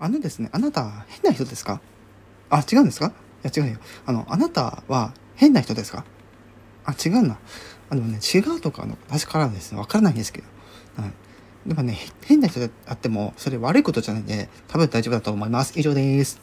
あのですね、あなた、変な人ですか？あ、違うんですか？いや、違うよ。あの、あなたは変な人ですか？あ、違うな。あのね、違うとかの、私からはですね、わからないんですけど。はい。でもね、変な人であっても、それ悪いことじゃないんで、多分大丈夫だと思います。以上です。